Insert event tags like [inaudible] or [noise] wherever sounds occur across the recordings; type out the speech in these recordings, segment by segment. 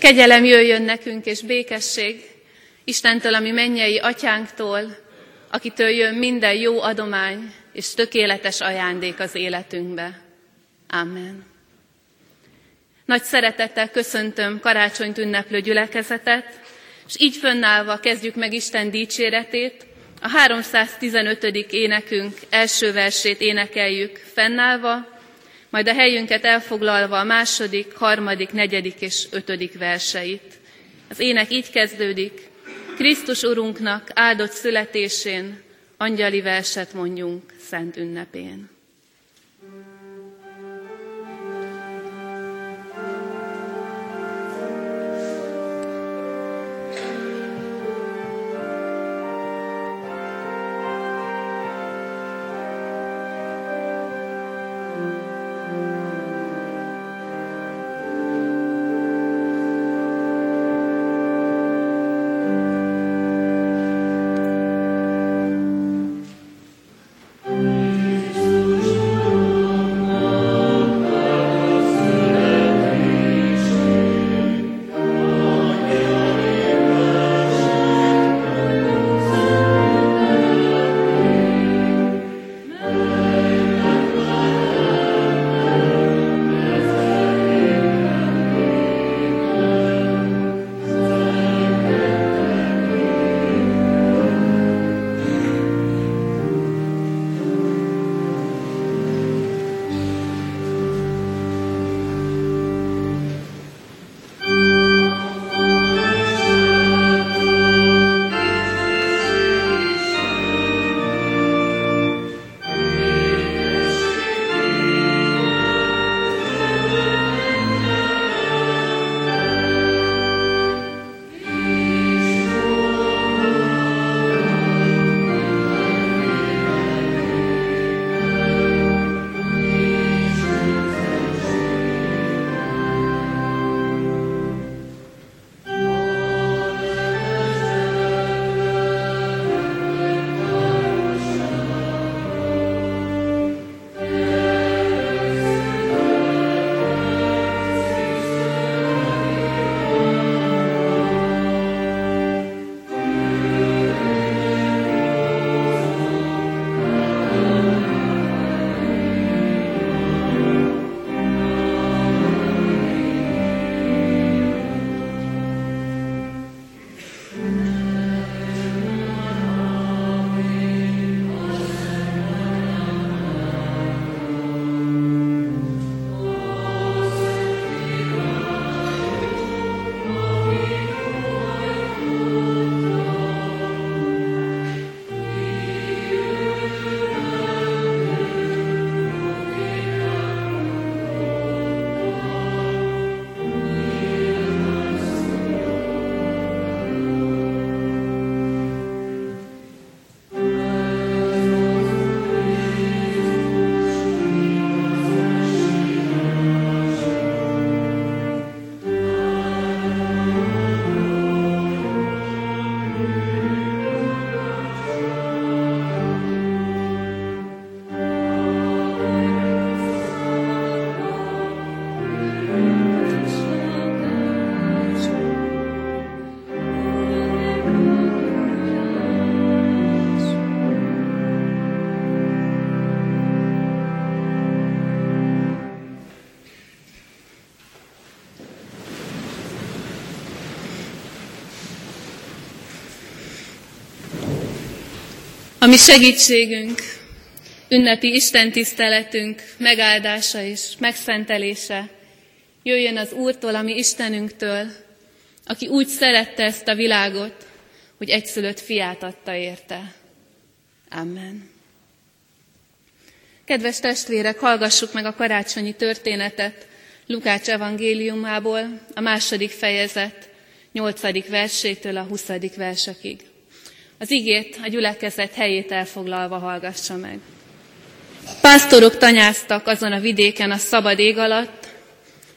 Kegyelem jöjjön nekünk, és békesség Istentől, ami mennyei atyánktól, akitől jön minden jó adomány és tökéletes ajándék az életünkbe. Amen. Nagy szeretettel köszöntöm karácsonyt ünneplő gyülekezetet, és így fönnállva kezdjük meg Isten dicséretét, a 315. énekünk első versét énekeljük fennállva, majd a helyünket elfoglalva a második, harmadik, negyedik és ötödik verseit. Az ének így kezdődik, Krisztus Urunknak áldott születésén angyali verset mondjunk szent ünnepén. Ami segítségünk, ünnepi Isten tiszteletünk megáldása és megszentelése jöjjön az Úrtól, ami Istenünktől, aki úgy szerette ezt a világot, hogy egyszülött fiát adta érte. Amen. Kedves testvérek, hallgassuk meg a karácsonyi történetet Lukács evangéliumából, a második fejezet, nyolcadik versétől a huszadik versekig. Az igét a gyülekezet helyét elfoglalva hallgassa meg. Pásztorok tanyáztak azon a vidéken a szabad ég alatt,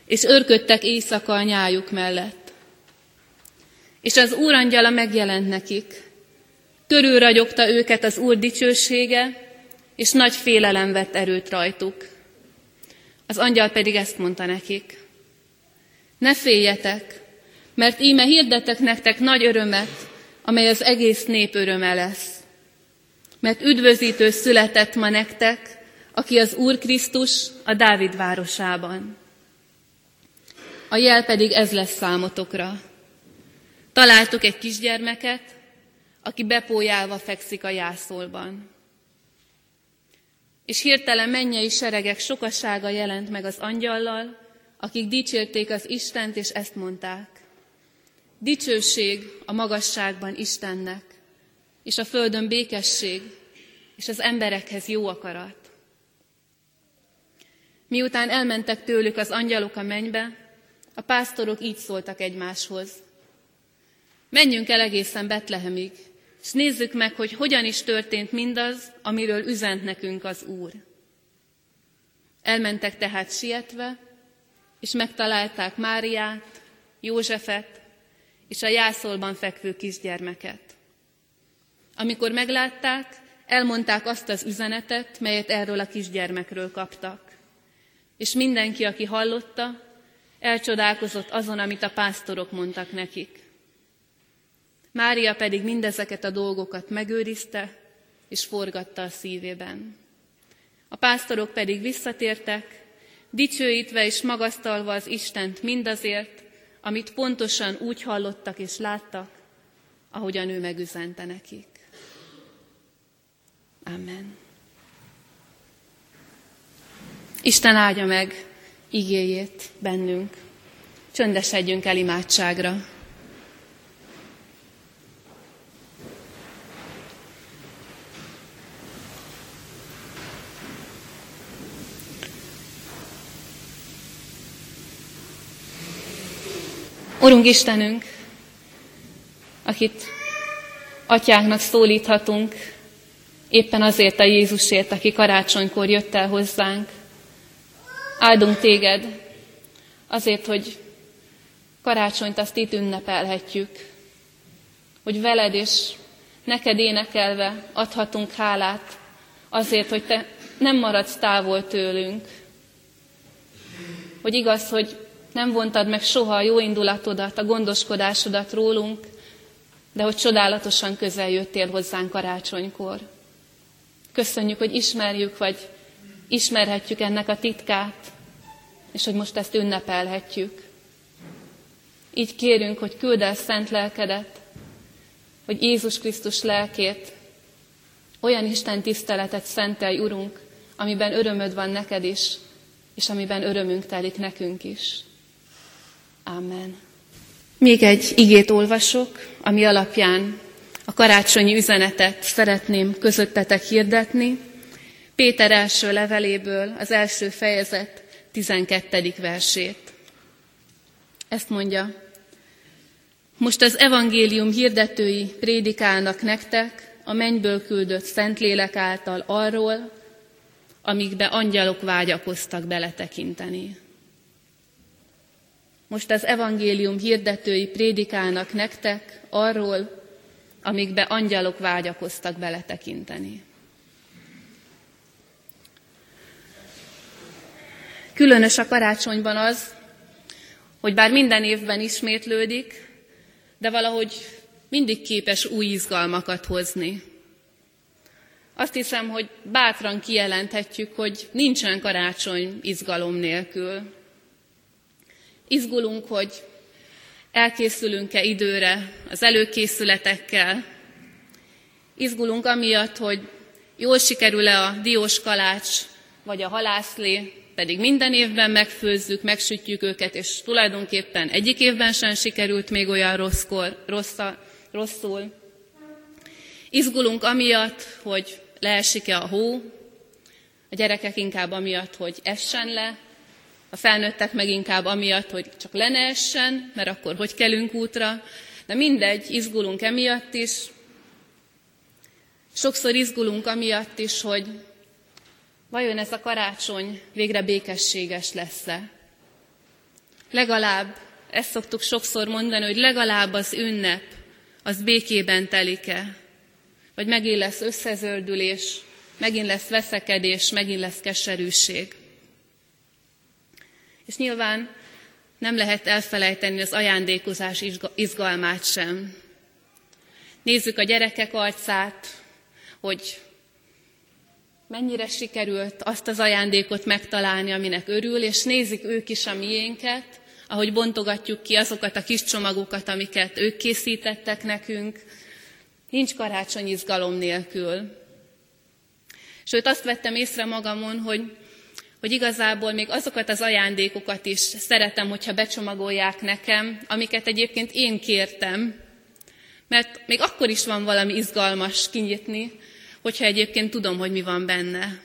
és örködtek éjszaka a nyájuk mellett. És az Úr angyala megjelent nekik. Körülragyogta őket az Úr dicsősége, és nagy félelem vett erőt rajtuk. Az angyal pedig ezt mondta nekik. Ne féljetek, Mert íme hirdetek nektek nagy örömet, amely az egész nép öröme lesz. Mert üdvözítő született ma nektek, aki az Úr Krisztus a Dávid városában. A jel pedig ez lesz számotokra. Találtuk egy kisgyermeket, aki bepójálva fekszik a jászolban. És hirtelen mennyei seregek sokasága jelent meg az angyallal, akik dicsérték az Istent, és ezt mondták. Dicsőség a magasságban Istennek, és a földön békesség, és az emberekhez jó akarat. Miután elmentek tőlük az angyalok a mennybe, a pásztorok így szóltak egymáshoz. Menjünk el egészen Betlehemig, és nézzük meg, hogy hogyan is történt mindaz, amiről üzent nekünk az Úr. Elmentek tehát sietve, és megtalálták Máriát, Józsefet és a jászolban fekvő kisgyermeket. Amikor meglátták, elmondták azt az üzenetet, melyet erről a kisgyermekről kaptak. És mindenki, aki hallotta, elcsodálkozott azon, amit a pásztorok mondtak nekik. Mária pedig mindezeket a dolgokat megőrizte, és forgatta a szívében. A pásztorok pedig visszatértek, dicsőítve és magasztalva az Istent mindazért, amit pontosan úgy hallottak és láttak, ahogyan ő megüzente nekik. Amen. Isten áldja meg igéjét bennünk. Csöndesedjünk el imádságra. Urunk Istenünk, akit atyáknak szólíthatunk, éppen azért a Jézusért, aki karácsonykor jött el hozzánk. Áldunk téged azért, hogy karácsonyt azt itt ünnepelhetjük, hogy veled és neked énekelve adhatunk hálát azért, hogy te nem maradsz távol tőlünk. Hogy igaz, hogy nem vontad meg soha a jó indulatodat, a gondoskodásodat rólunk, de hogy csodálatosan közel jöttél hozzánk karácsonykor. Köszönjük, hogy ismerjük, vagy ismerhetjük ennek a titkát, és hogy most ezt ünnepelhetjük. Így kérünk, hogy küld el szent lelkedet, hogy Jézus Krisztus lelkét, olyan Isten tiszteletet szentelj, Urunk, amiben örömöd van neked is, és amiben örömünk telik nekünk is. Amen. Még egy igét olvasok, ami alapján a karácsonyi üzenetet szeretném közöttetek hirdetni. Péter első leveléből az első fejezet 12. versét. Ezt mondja, most az evangélium hirdetői prédikálnak nektek a mennyből küldött Szentlélek által arról, amikbe angyalok vágyakoztak beletekinteni. Most az evangélium hirdetői prédikálnak nektek arról, amikbe angyalok vágyakoztak beletekinteni. Különös a karácsonyban az, hogy bár minden évben ismétlődik, de valahogy mindig képes új izgalmakat hozni. Azt hiszem, hogy bátran kijelenthetjük, hogy nincsen karácsony izgalom nélkül. Izgulunk, hogy elkészülünk-e időre az előkészületekkel. Izgulunk amiatt, hogy jól sikerül-e a diós kalács vagy a halászlé, pedig minden évben megfőzzük, megsütjük őket, és tulajdonképpen egyik évben sem sikerült még olyan rosszkor, rossza, rosszul. Izgulunk amiatt, hogy leesik-e a hó, a gyerekek inkább amiatt, hogy essen le, a felnőttek meg inkább amiatt, hogy csak le ne essen, mert akkor hogy kelünk útra, de mindegy, izgulunk emiatt is. Sokszor izgulunk amiatt is, hogy vajon ez a karácsony végre békességes lesz-e. Legalább, ezt szoktuk sokszor mondani, hogy legalább az ünnep, az békében telik-e. Vagy megint lesz összezöldülés, megint lesz veszekedés, megint lesz keserűség. És nyilván nem lehet elfelejteni az ajándékozás izgalmát sem. Nézzük a gyerekek arcát, hogy mennyire sikerült azt az ajándékot megtalálni, aminek örül, és nézik ők is a miénket, ahogy bontogatjuk ki azokat a kis csomagokat, amiket ők készítettek nekünk. Nincs karácsony izgalom nélkül. Sőt, azt vettem észre magamon, hogy, hogy igazából még azokat az ajándékokat is szeretem, hogyha becsomagolják nekem, amiket egyébként én kértem, mert még akkor is van valami izgalmas kinyitni, hogyha egyébként tudom, hogy mi van benne.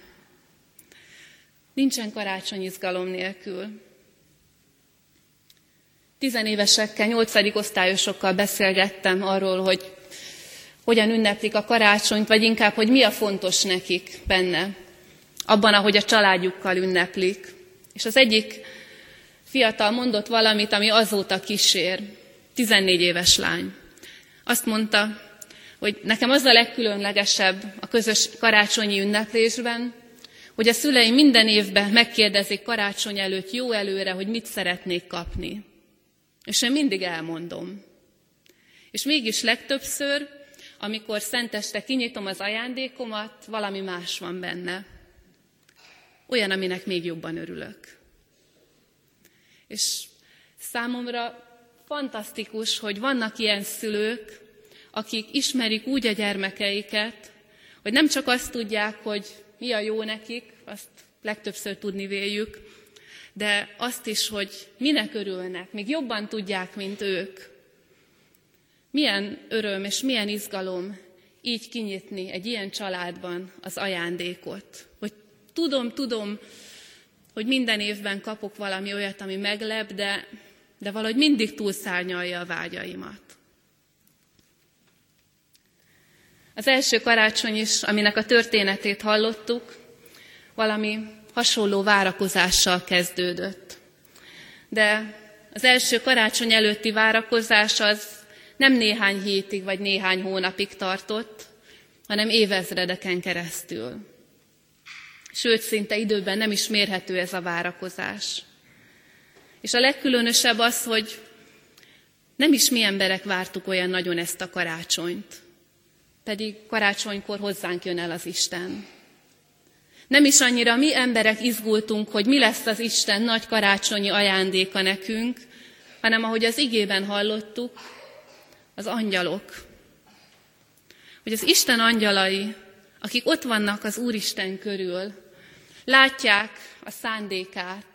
Nincsen karácsony izgalom nélkül. Tizenévesekkel, nyolcadik osztályosokkal beszélgettem arról, hogy hogyan ünneplik a karácsonyt, vagy inkább, hogy mi a fontos nekik benne, abban, ahogy a családjukkal ünneplik. És az egyik fiatal mondott valamit, ami azóta kísér, 14 éves lány. Azt mondta, hogy nekem az a legkülönlegesebb a közös karácsonyi ünneplésben, hogy a szüleim minden évben megkérdezik karácsony előtt jó előre, hogy mit szeretnék kapni. És én mindig elmondom. És mégis legtöbbször, amikor szenteste kinyitom az ajándékomat, valami más van benne. Olyan, aminek még jobban örülök. És számomra fantasztikus, hogy vannak ilyen szülők, akik ismerik úgy a gyermekeiket, hogy nem csak azt tudják, hogy mi a jó nekik, azt legtöbbször tudni véljük, de azt is, hogy minek örülnek, még jobban tudják, mint ők. Milyen öröm és milyen izgalom így kinyitni egy ilyen családban az ajándékot. Hogy tudom, tudom, hogy minden évben kapok valami olyat, ami meglep, de, de valahogy mindig túlszárnyalja a vágyaimat. Az első karácsony is, aminek a történetét hallottuk, valami hasonló várakozással kezdődött. De az első karácsony előtti várakozás az nem néhány hétig vagy néhány hónapig tartott, hanem évezredeken keresztül. Sőt, szinte időben nem is mérhető ez a várakozás. És a legkülönösebb az, hogy nem is mi emberek vártuk olyan nagyon ezt a karácsonyt pedig karácsonykor hozzánk jön el az Isten. Nem is annyira mi emberek izgultunk, hogy mi lesz az Isten nagy karácsonyi ajándéka nekünk, hanem ahogy az igében hallottuk, az angyalok. Hogy az Isten angyalai, akik ott vannak az Úristen körül, látják a szándékát.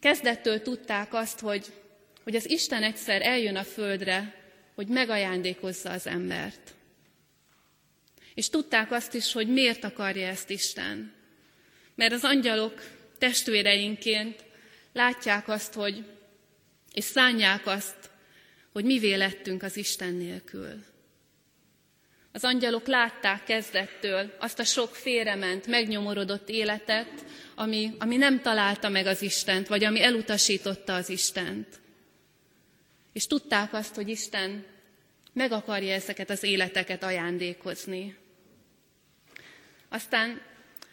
Kezdettől tudták azt, hogy, hogy az Isten egyszer eljön a földre, hogy megajándékozza az embert. És tudták azt is, hogy miért akarja ezt Isten. Mert az angyalok testvéreinként látják azt, hogy, és szánják azt, hogy mi lettünk az Isten nélkül. Az angyalok látták kezdettől azt a sok félrement, megnyomorodott életet, ami, ami nem találta meg az Istent, vagy ami elutasította az Istent. És tudták azt, hogy Isten meg akarja ezeket az életeket ajándékozni. Aztán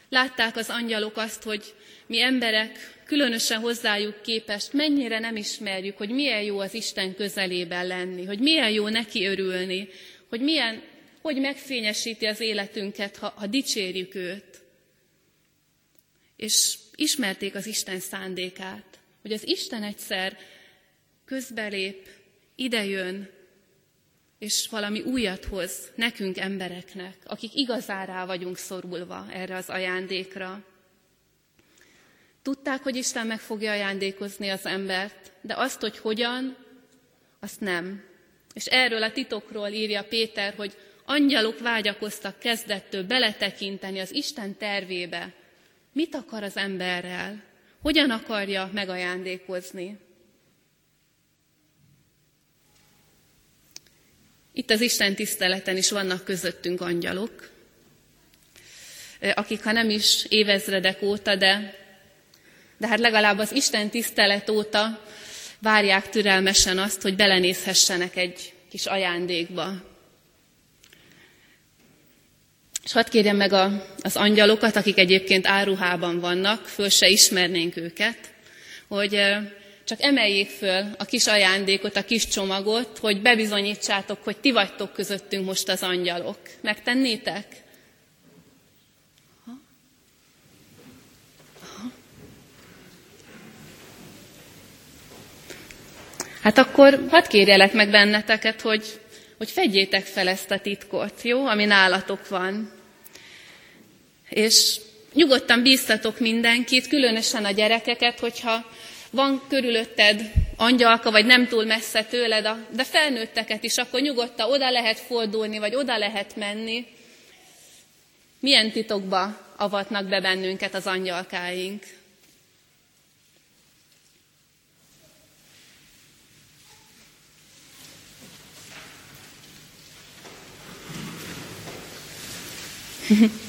látták az angyalok azt, hogy mi emberek, különösen hozzájuk képest, mennyire nem ismerjük, hogy milyen jó az Isten közelében lenni, hogy milyen jó neki örülni, hogy milyen, hogy megfényesíti az életünket, ha, ha dicsérjük őt. És ismerték az Isten szándékát, hogy az Isten egyszer közbelép, idejön, és valami újat hoz nekünk embereknek, akik igazán vagyunk szorulva erre az ajándékra. Tudták, hogy Isten meg fogja ajándékozni az embert, de azt, hogy hogyan, azt nem. És erről a titokról írja Péter, hogy angyalok vágyakoztak kezdettől beletekinteni az Isten tervébe. Mit akar az emberrel? Hogyan akarja megajándékozni? Itt az Isten tiszteleten is vannak közöttünk angyalok, akik ha nem is évezredek óta, de, de hát legalább az Isten tisztelet óta várják türelmesen azt, hogy belenézhessenek egy kis ajándékba. És hadd kérjem meg a, az angyalokat, akik egyébként áruhában vannak, föl se ismernénk őket, hogy csak emeljék föl a kis ajándékot, a kis csomagot, hogy bebizonyítsátok, hogy ti vagytok közöttünk most az angyalok. Megtennétek? Hát akkor hadd kérjelek meg benneteket, hogy, hogy fedjétek fel ezt a titkot, jó, ami nálatok van. És nyugodtan bíztatok mindenkit, különösen a gyerekeket, hogyha van körülötted angyalka, vagy nem túl messze tőled, de felnőtteket is, akkor nyugodtan oda lehet fordulni, vagy oda lehet menni. Milyen titokba avatnak be bennünket az angyalkáink? [laughs]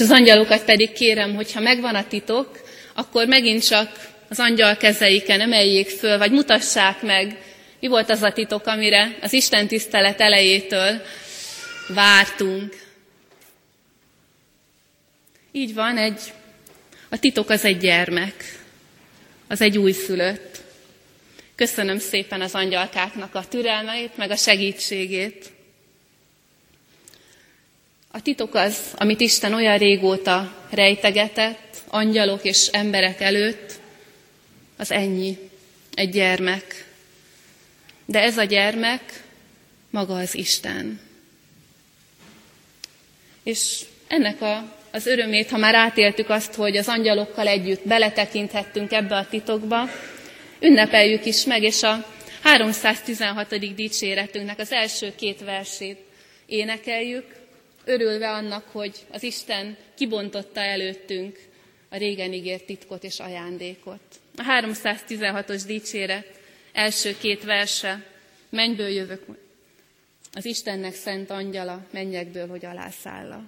És az angyalokat pedig kérem, hogy ha megvan a titok, akkor megint csak az angyal kezeiken emeljék föl, vagy mutassák meg, mi volt az a titok, amire az Isten tisztelet elejétől vártunk. Így van, egy, a titok az egy gyermek, az egy újszülött. Köszönöm szépen az angyalkáknak a türelmeit, meg a segítségét. A titok az, amit Isten olyan régóta rejtegetett angyalok és emberek előtt, az ennyi, egy gyermek. De ez a gyermek maga az Isten. És ennek a, az örömét, ha már átéltük azt, hogy az angyalokkal együtt beletekinthettünk ebbe a titokba, ünnepeljük is meg, és a 316. dicséretünknek az első két versét énekeljük, örülve annak, hogy az Isten kibontotta előttünk a régen ígért titkot és ajándékot. A 316-os dicséret első két verse, mennyből jövök, az Istennek szent angyala, mennyekből, hogy alászálla.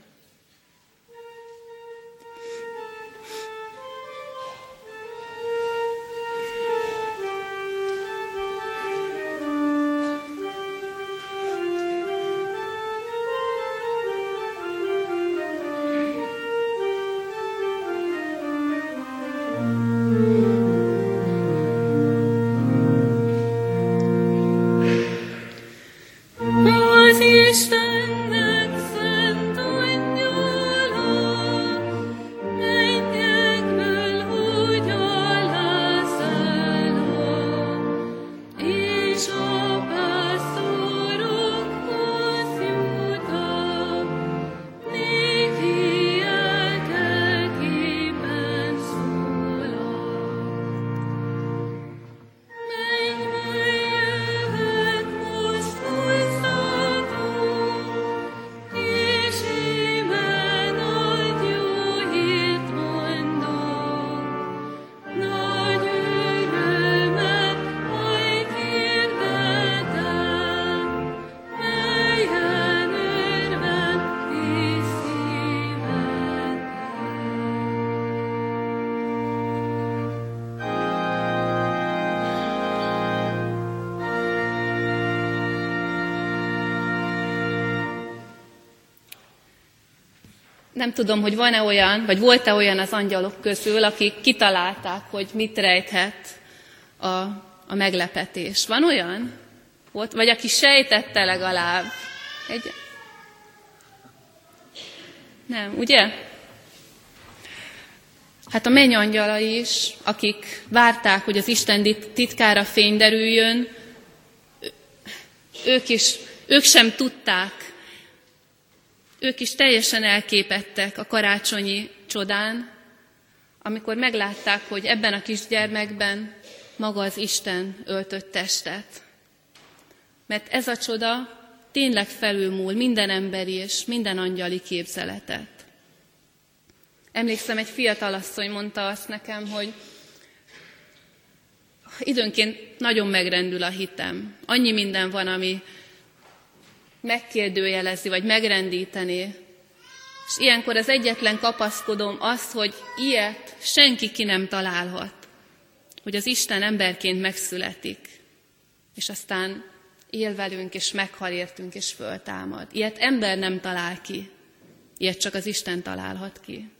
Nem tudom, hogy van-e olyan, vagy volt-e olyan az angyalok közül, akik kitalálták, hogy mit rejthet a, a meglepetés. Van olyan? Volt, vagy aki sejtette legalább? Egy... Nem, ugye? Hát a mennyangyala is, akik várták, hogy az Isten titkára fény derüljön, ők is, ők sem tudták, ők is teljesen elképettek a karácsonyi csodán, amikor meglátták, hogy ebben a kisgyermekben maga az Isten öltött testet. Mert ez a csoda tényleg felülmúl minden emberi és minden angyali képzeletet. Emlékszem, egy fiatal asszony mondta azt nekem, hogy időnként nagyon megrendül a hitem. Annyi minden van, ami megkérdőjelezi, vagy megrendíteni. És ilyenkor az egyetlen kapaszkodom az, hogy ilyet senki ki nem találhat. Hogy az Isten emberként megszületik, és aztán él velünk, és meghal értünk, és föltámad. Ilyet ember nem talál ki. Ilyet csak az Isten találhat ki.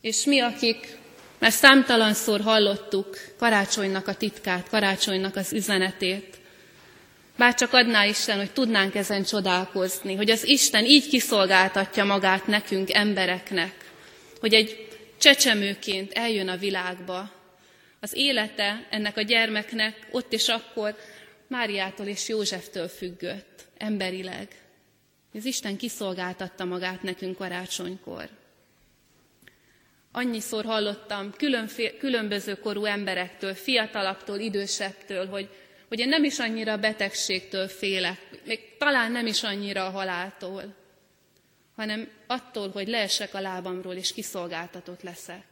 És mi, akik már számtalanszor hallottuk karácsonynak a titkát, karácsonynak az üzenetét, bár csak adná Isten, hogy tudnánk ezen csodálkozni, hogy az Isten így kiszolgáltatja magát nekünk, embereknek, hogy egy csecsemőként eljön a világba. Az élete ennek a gyermeknek ott és akkor Máriától és Józseftől függött, emberileg. Az Isten kiszolgáltatta magát nekünk karácsonykor. Annyiszor hallottam különfél, különböző korú emberektől, fiatalabbtól, idősebbtől, hogy, hogy én nem is annyira a betegségtől félek, még talán nem is annyira a haláltól, hanem attól, hogy leesek a lábamról, és kiszolgáltatott leszek.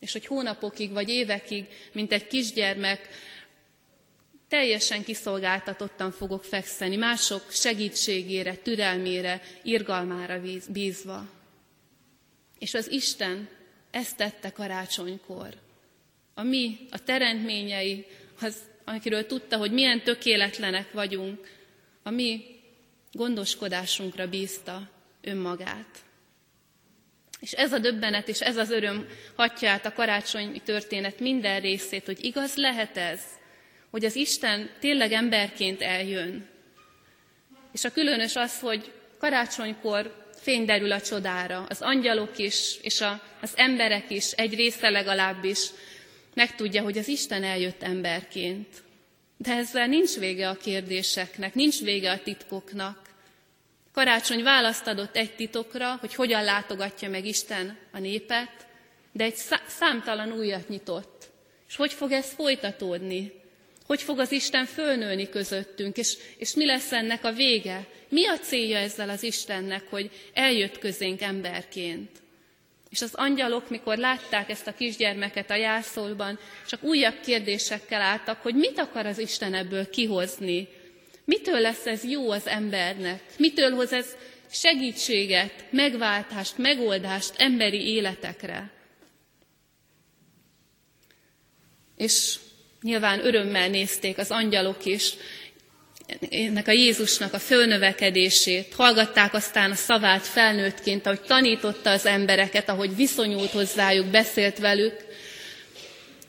És hogy hónapokig vagy évekig, mint egy kisgyermek, teljesen kiszolgáltatottan fogok fekszeni, mások segítségére, türelmére, irgalmára bízva. És az Isten ezt tette karácsonykor. A mi, a teremtményei, az, akiről tudta, hogy milyen tökéletlenek vagyunk, a mi gondoskodásunkra bízta önmagát. És ez a döbbenet és ez az öröm hatja át a karácsonyi történet minden részét, hogy igaz lehet ez, hogy az Isten tényleg emberként eljön. És a különös az, hogy karácsonykor fény derül a csodára. Az angyalok is, és a, az emberek is, egy része legalábbis megtudja, hogy az Isten eljött emberként. De ezzel nincs vége a kérdéseknek, nincs vége a titkoknak. Karácsony választ adott egy titokra, hogy hogyan látogatja meg Isten a népet, de egy számtalan újat nyitott. És hogy fog ez folytatódni? Hogy fog az Isten fölnőni közöttünk, és, és mi lesz ennek a vége? Mi a célja ezzel az Istennek, hogy eljött közénk emberként? És az angyalok, mikor látták ezt a kisgyermeket a jászolban, csak újabb kérdésekkel álltak, hogy mit akar az Isten ebből kihozni? Mitől lesz ez jó az embernek? Mitől hoz ez segítséget, megváltást, megoldást emberi életekre? És Nyilván örömmel nézték az angyalok is ennek a Jézusnak a fölnövekedését, hallgatták aztán a szavát felnőttként, ahogy tanította az embereket, ahogy viszonyult hozzájuk, beszélt velük.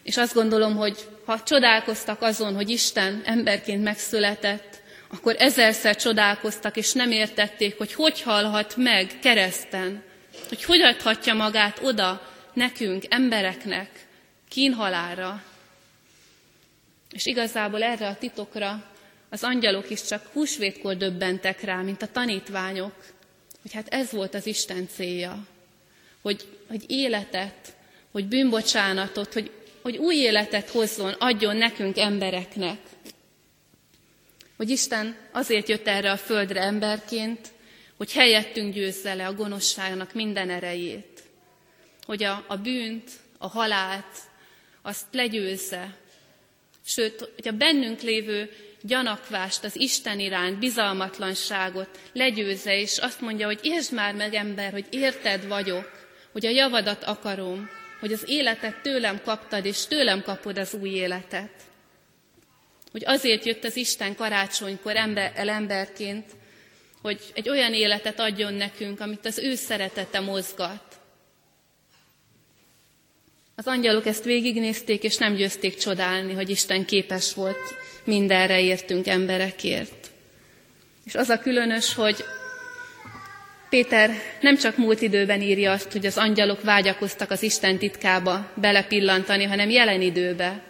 És azt gondolom, hogy ha csodálkoztak azon, hogy Isten emberként megszületett, akkor ezerszer csodálkoztak, és nem értették, hogy hogy halhat meg kereszten, hogy hogy adhatja magát oda nekünk, embereknek, kínhalára, és igazából erre a titokra az angyalok is csak húsvétkor döbbentek rá, mint a tanítványok, hogy hát ez volt az Isten célja, hogy, hogy életet, hogy bűnbocsánatot, hogy, hogy új életet hozzon, adjon nekünk embereknek. Hogy Isten azért jött erre a földre emberként, hogy helyettünk győzze le a gonoszságnak minden erejét. Hogy a, a bűnt, a halált, azt legyőzze, Sőt, hogy a bennünk lévő gyanakvást, az Isten iránt, bizalmatlanságot legyőzze, és azt mondja, hogy értsd már meg, ember, hogy érted vagyok, hogy a javadat akarom, hogy az életet tőlem kaptad, és tőlem kapod az új életet. Hogy azért jött az Isten karácsonykor ember, el emberként, hogy egy olyan életet adjon nekünk, amit az ő szeretete mozgat, az angyalok ezt végignézték, és nem győzték csodálni, hogy Isten képes volt mindenre értünk emberekért. És az a különös, hogy Péter nem csak múlt időben írja azt, hogy az angyalok vágyakoztak az Isten titkába belepillantani, hanem jelen időbe,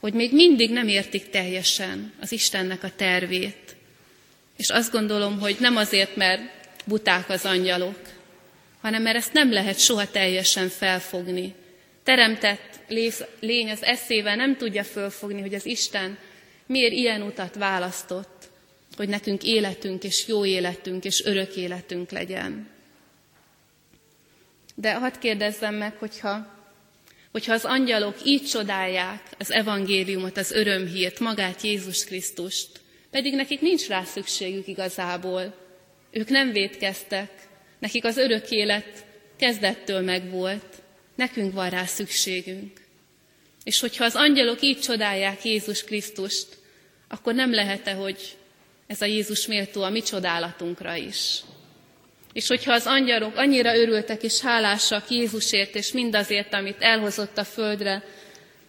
hogy még mindig nem értik teljesen az Istennek a tervét. És azt gondolom, hogy nem azért, mert buták az angyalok, hanem mert ezt nem lehet soha teljesen felfogni, teremtett lény az eszével nem tudja fölfogni, hogy az Isten miért ilyen utat választott, hogy nekünk életünk és jó életünk és örök életünk legyen. De hadd kérdezzem meg, hogyha, hogyha az angyalok így csodálják az evangéliumot, az örömhírt, magát Jézus Krisztust, pedig nekik nincs rá szükségük igazából. Ők nem védkeztek, nekik az örök élet kezdettől megvolt, nekünk van rá szükségünk. És hogyha az angyalok így csodálják Jézus Krisztust, akkor nem lehet-e, hogy ez a Jézus méltó a mi csodálatunkra is. És hogyha az angyalok annyira örültek és hálásak Jézusért és mindazért, amit elhozott a földre,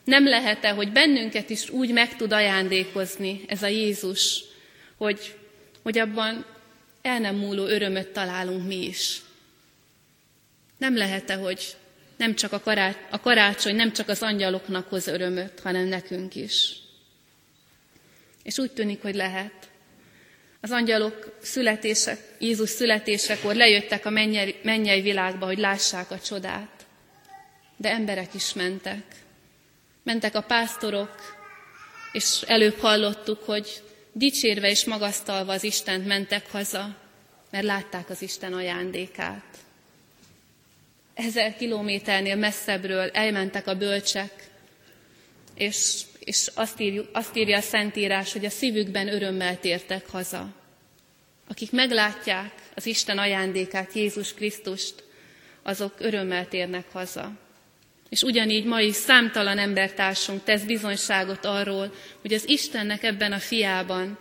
nem lehet-e, hogy bennünket is úgy meg tud ajándékozni ez a Jézus, hogy, hogy abban el nem múló örömöt találunk mi is. Nem lehet-e, hogy nem csak a, kará- a karácsony nem csak az angyaloknak hoz örömöt, hanem nekünk is. És úgy tűnik, hogy lehet. Az angyalok születése, Jézus születésekor lejöttek a mennyei, mennyei világba, hogy lássák a csodát. De emberek is mentek. Mentek a pásztorok, és előbb hallottuk, hogy dicsérve és magasztalva az Istent mentek haza, mert látták az Isten ajándékát. Ezer kilométernél messzebbről elmentek a bölcsek, és, és azt, írjuk, azt írja a Szentírás, hogy a szívükben örömmel tértek haza. Akik meglátják az Isten ajándékát, Jézus Krisztust, azok örömmel térnek haza. És ugyanígy ma is számtalan embertársunk tesz bizonyságot arról, hogy az Istennek ebben a fiában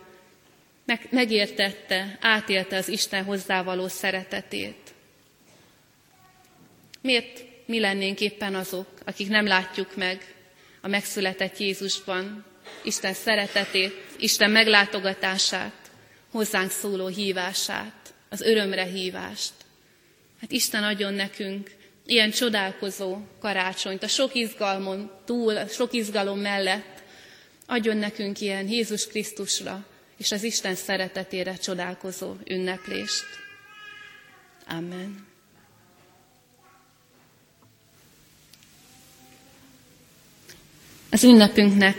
meg, megértette, átélte az Isten hozzávaló szeretetét. Miért mi lennénk éppen azok, akik nem látjuk meg a megszületett Jézusban Isten szeretetét, Isten meglátogatását, hozzánk szóló hívását, az örömre hívást. Hát Isten adjon nekünk ilyen csodálkozó karácsonyt, a sok izgalmon túl, a sok izgalom mellett adjon nekünk ilyen Jézus Krisztusra és az Isten szeretetére csodálkozó ünneplést. Amen. Az ünnepünknek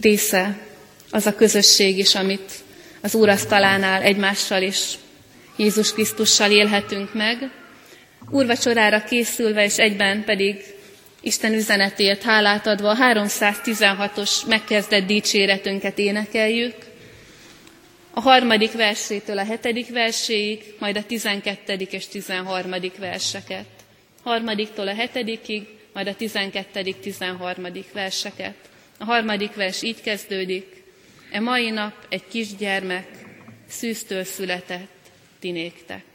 része az a közösség is, amit az Úrasztalánál egymással és Jézus Krisztussal élhetünk meg, úrvacsorára készülve, és egyben pedig Isten üzenetért hálát adva a 316-os megkezdett dicséretünket énekeljük. A harmadik versétől a hetedik verséig, majd a tizenkettedik és tizenharmadik verseket. Harmadiktól a hetedikig, majd a tizenkettedik, tizenharmadik verseket. A harmadik vers így kezdődik. E mai nap egy kisgyermek szűztől született tinéktek.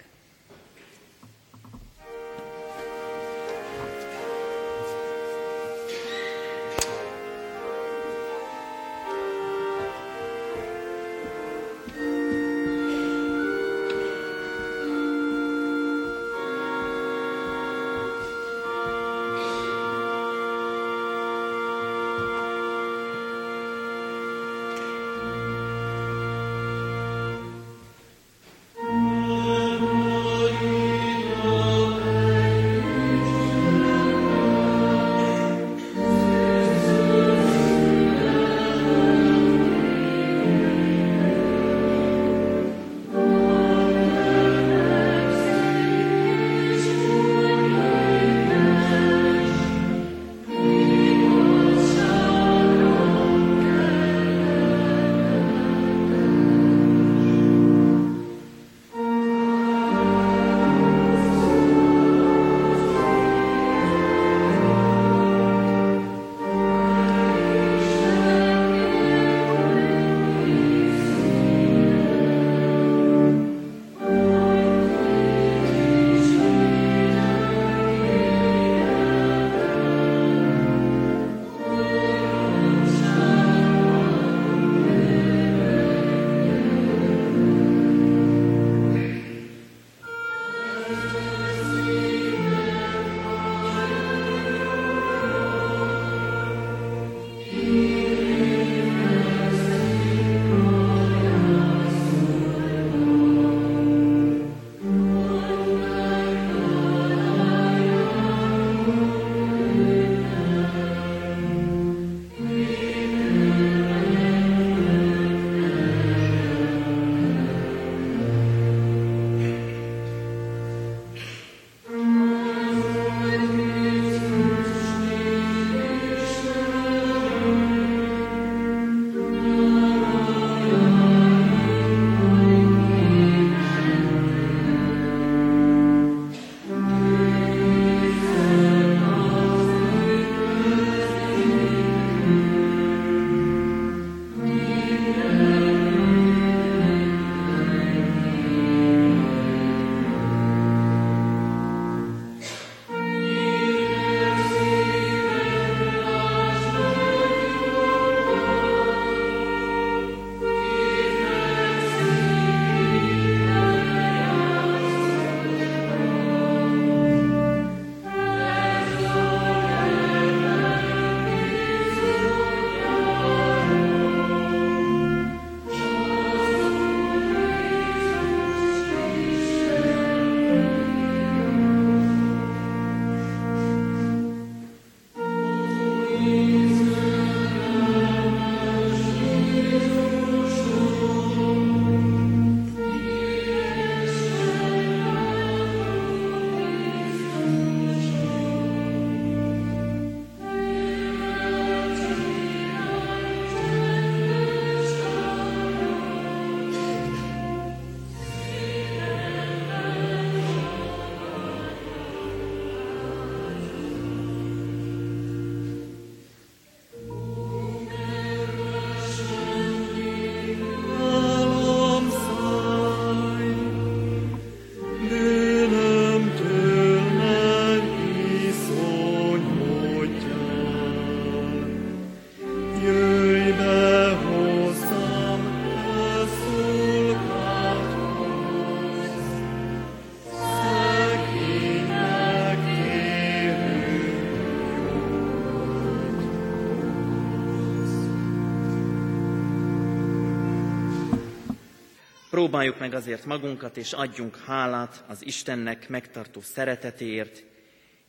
Próbáljuk meg azért magunkat, és adjunk hálát az Istennek megtartó szeretetéért,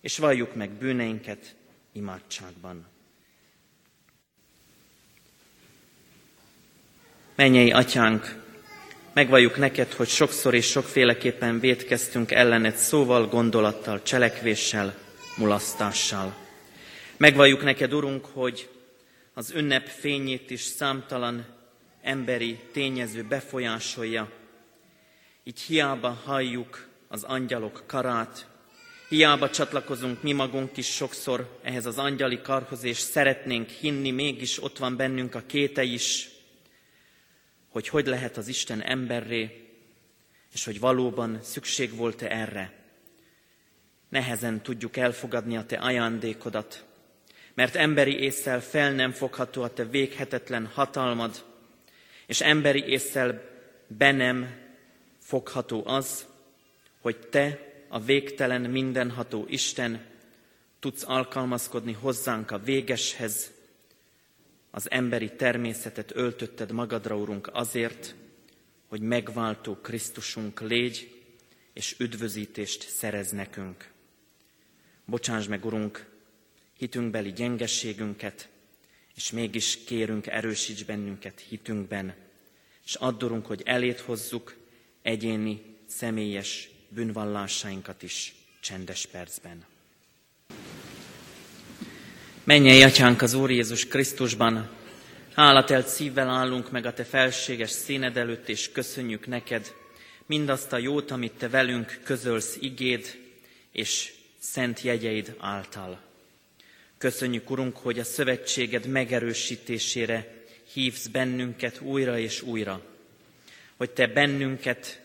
és valljuk meg bűneinket imádságban. Mennyei atyánk, megvalljuk neked, hogy sokszor és sokféleképpen védkeztünk ellened szóval, gondolattal, cselekvéssel, mulasztással. Megvalljuk neked, Urunk, hogy az ünnep fényét is számtalan emberi tényező befolyásolja. Így hiába halljuk az angyalok karát, hiába csatlakozunk mi magunk is sokszor ehhez az angyali karhoz, és szeretnénk hinni, mégis ott van bennünk a kéte is, hogy hogy lehet az Isten emberré, és hogy valóban szükség volt-e erre. Nehezen tudjuk elfogadni a Te ajándékodat, mert emberi észsel fel nem fogható a Te véghetetlen hatalmad, és emberi észsel be nem fogható az, hogy Te, a végtelen, mindenható Isten, tudsz alkalmazkodni hozzánk a végeshez, az emberi természetet öltötted magadra, Urunk, azért, hogy megváltó Krisztusunk légy, és üdvözítést szerez nekünk. Bocsáss meg, Urunk, hitünkbeli gyengességünket, és mégis kérünk, erősíts bennünket hitünkben, és addorunk, hogy elét hozzuk egyéni, személyes bűnvallásainkat is csendes percben. Mennyei Atyánk az Úr Jézus Krisztusban, hálatelt szívvel állunk meg a Te felséges színed előtt, és köszönjük neked mindazt a jót, amit Te velünk közölsz igéd és szent jegyeid által. Köszönjük, Urunk, hogy a szövetséged megerősítésére hívsz bennünket újra és újra, hogy Te bennünket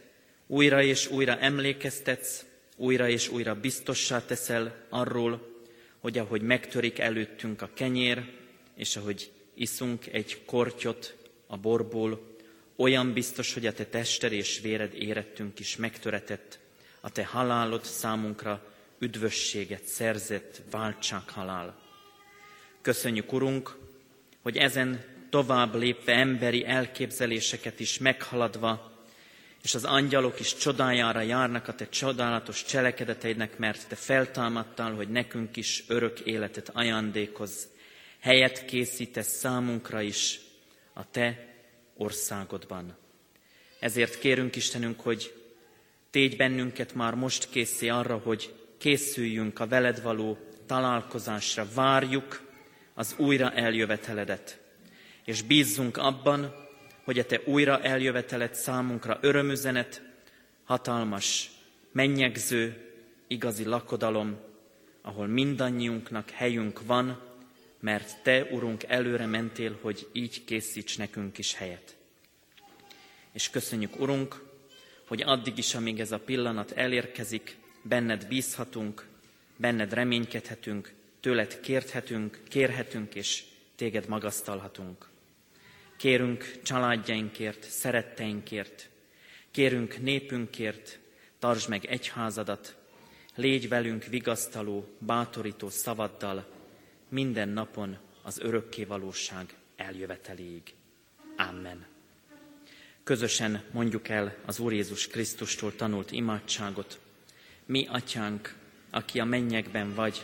újra és újra emlékeztetsz, újra és újra biztossá teszel arról, hogy ahogy megtörik előttünk a kenyér, és ahogy iszunk egy kortyot a borból, olyan biztos, hogy a te tested és véred érettünk is megtöretett, a te halálod számunkra üdvösséget szerzett váltsághalál. Köszönjük, Urunk, hogy ezen tovább lépve emberi elképzeléseket is meghaladva, és az angyalok is csodájára járnak a te csodálatos cselekedeteidnek, mert te feltámadtál, hogy nekünk is örök életet ajándékoz. Helyet készítesz számunkra is a te országodban. Ezért kérünk Istenünk, hogy tégy bennünket már most készé arra, hogy készüljünk a veled való találkozásra, várjuk az újra eljöveteledet, és bízzunk abban, hogy a Te újra eljöveteled számunkra örömüzenet, hatalmas, mennyegző, igazi lakodalom, ahol mindannyiunknak helyünk van, mert Te, Urunk, előre mentél, hogy így készíts nekünk is helyet. És köszönjük, Urunk, hogy addig is, amíg ez a pillanat elérkezik, benned bízhatunk, benned reménykedhetünk, tőled kérthetünk, kérhetünk, és téged magasztalhatunk. Kérünk családjainkért, szeretteinkért, kérünk népünkért, tartsd meg egyházadat, légy velünk vigasztaló, bátorító szavaddal minden napon az örökké valóság eljöveteléig. Amen. Közösen mondjuk el az Úr Jézus Krisztustól tanult imádságot. Mi, Atyánk, aki a mennyekben vagy,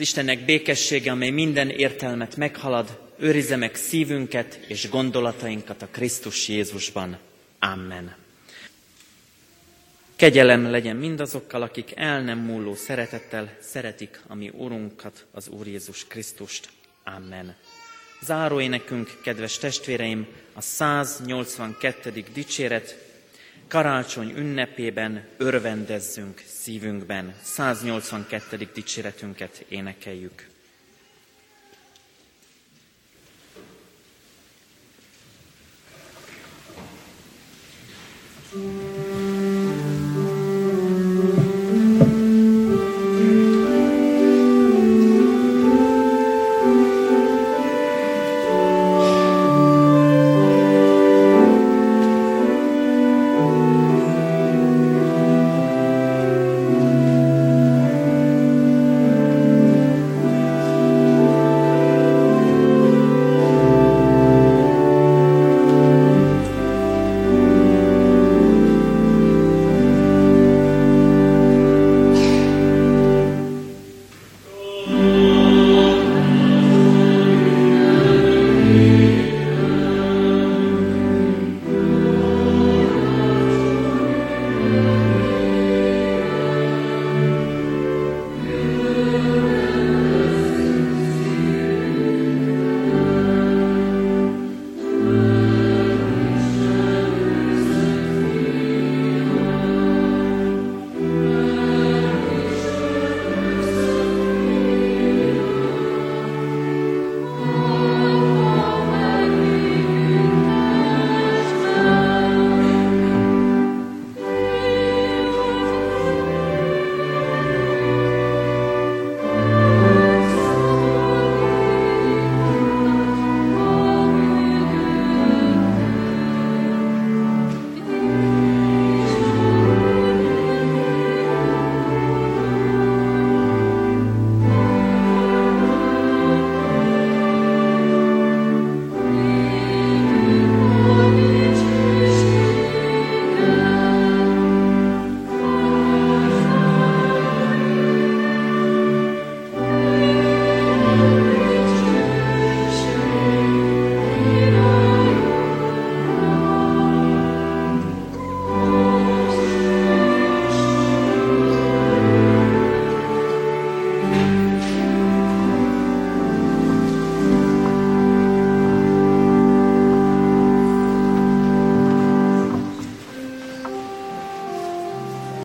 Az Istennek békessége, amely minden értelmet meghalad, őrizze meg szívünket és gondolatainkat a Krisztus Jézusban. Amen. Kegyelem legyen mindazokkal, akik el nem múló szeretettel szeretik a mi Urunkat, az Úr Jézus Krisztust. Amen. Záró énekünk, kedves testvéreim, a 182. dicséret, karácsony ünnepében örvendezzünk szívünkben. 182. dicséretünket énekeljük.